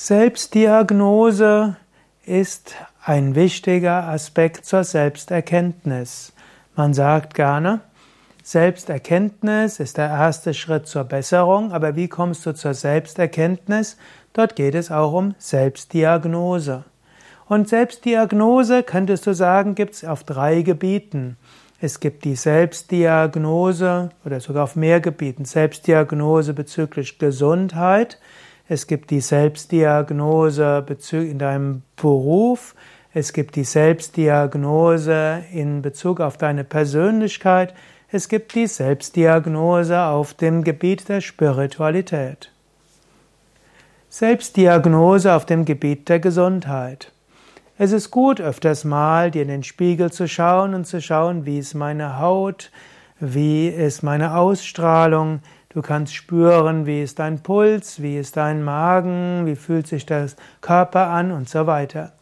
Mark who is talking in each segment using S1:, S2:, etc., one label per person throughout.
S1: Selbstdiagnose ist ein wichtiger Aspekt zur Selbsterkenntnis. Man sagt gerne, Selbsterkenntnis ist der erste Schritt zur Besserung, aber wie kommst du zur Selbsterkenntnis? Dort geht es auch um Selbstdiagnose. Und Selbstdiagnose, könntest du sagen, gibt es auf drei Gebieten. Es gibt die Selbstdiagnose oder sogar auf mehr Gebieten. Selbstdiagnose bezüglich Gesundheit. Es gibt die Selbstdiagnose in deinem Beruf. Es gibt die Selbstdiagnose in Bezug auf deine Persönlichkeit. Es gibt die Selbstdiagnose auf dem Gebiet der Spiritualität. Selbstdiagnose auf dem Gebiet der Gesundheit. Es ist gut, öfters mal dir in den Spiegel zu schauen und zu schauen, wie ist meine Haut, wie ist meine Ausstrahlung. Du kannst spüren, wie ist dein Puls, wie ist dein Magen, wie fühlt sich der Körper an und so weiter.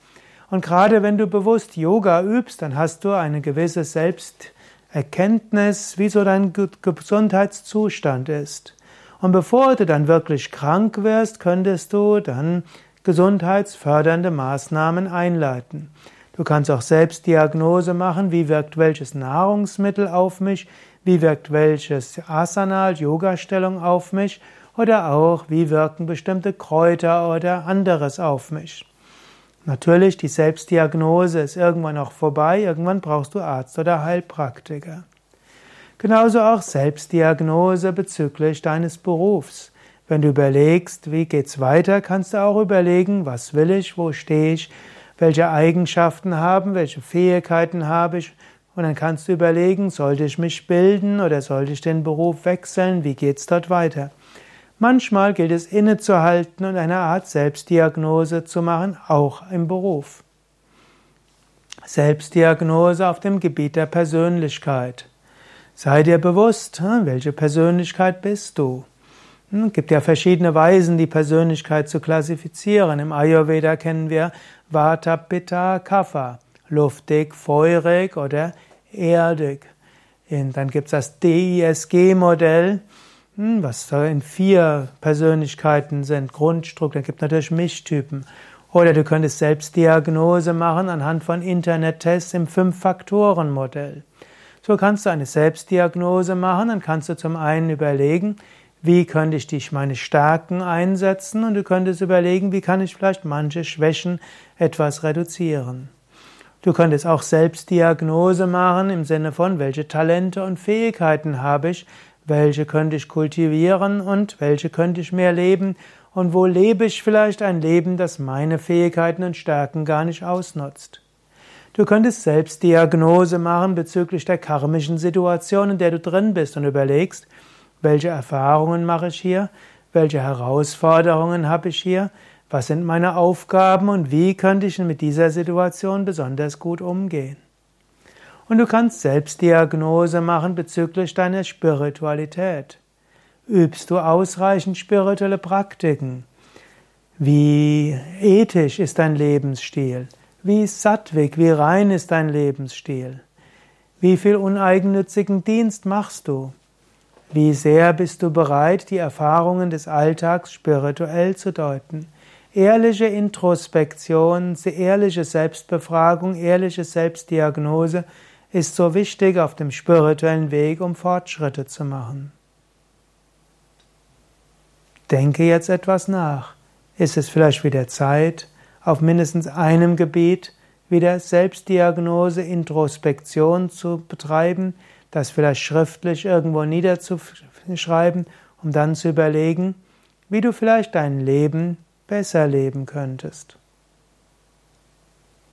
S1: Und gerade wenn du bewusst Yoga übst, dann hast du eine gewisse Selbsterkenntnis, wie so dein Gesundheitszustand ist. Und bevor du dann wirklich krank wirst, könntest du dann gesundheitsfördernde Maßnahmen einleiten. Du kannst auch Selbstdiagnose machen, wie wirkt welches Nahrungsmittel auf mich, wie wirkt welches Asana, Yoga-Stellung auf mich oder auch wie wirken bestimmte Kräuter oder anderes auf mich. Natürlich, die Selbstdiagnose ist irgendwann auch vorbei, irgendwann brauchst du Arzt oder Heilpraktiker. Genauso auch Selbstdiagnose bezüglich deines Berufs. Wenn du überlegst, wie geht's weiter, kannst du auch überlegen, was will ich, wo stehe ich, welche Eigenschaften haben, welche Fähigkeiten habe ich. Und dann kannst du überlegen, sollte ich mich bilden oder sollte ich den Beruf wechseln, wie geht's dort weiter. Manchmal gilt es innezuhalten und eine Art Selbstdiagnose zu machen, auch im Beruf. Selbstdiagnose auf dem Gebiet der Persönlichkeit. Sei dir bewusst, hm, welche Persönlichkeit bist du? Es hm, gibt ja verschiedene Weisen, die Persönlichkeit zu klassifizieren. Im Ayurveda kennen wir Vata, Pitta, Kapha, luftig, feurig oder erdig. Und dann gibt es das DISG-Modell, hm, was in vier Persönlichkeiten sind, Grundstruktur, da gibt natürlich Mischtypen. Oder du könntest Selbstdiagnose machen anhand von Internettests im Fünf-Faktoren-Modell. So kannst du eine Selbstdiagnose machen, dann kannst du zum einen überlegen, wie könnte ich dich meine Stärken einsetzen und du könntest überlegen, wie kann ich vielleicht manche Schwächen etwas reduzieren. Du könntest auch Selbstdiagnose machen im Sinne von, welche Talente und Fähigkeiten habe ich, welche könnte ich kultivieren und welche könnte ich mehr leben und wo lebe ich vielleicht ein Leben, das meine Fähigkeiten und Stärken gar nicht ausnutzt. Du könntest Selbstdiagnose machen bezüglich der karmischen Situation, in der du drin bist und überlegst, welche Erfahrungen mache ich hier? Welche Herausforderungen habe ich hier? Was sind meine Aufgaben und wie könnte ich mit dieser Situation besonders gut umgehen? Und du kannst Selbstdiagnose machen bezüglich deiner Spiritualität. Übst du ausreichend spirituelle Praktiken? Wie ethisch ist dein Lebensstil? Wie sattwig, wie rein ist dein Lebensstil? Wie viel uneigennützigen Dienst machst du? Wie sehr bist du bereit, die Erfahrungen des Alltags spirituell zu deuten? Ehrliche Introspektion, ehrliche Selbstbefragung, ehrliche Selbstdiagnose ist so wichtig auf dem spirituellen Weg, um Fortschritte zu machen. Denke jetzt etwas nach. Ist es vielleicht wieder Zeit, auf mindestens einem Gebiet wieder Selbstdiagnose, Introspektion zu betreiben, das vielleicht schriftlich irgendwo niederzuschreiben, um dann zu überlegen, wie du vielleicht dein Leben besser leben könntest.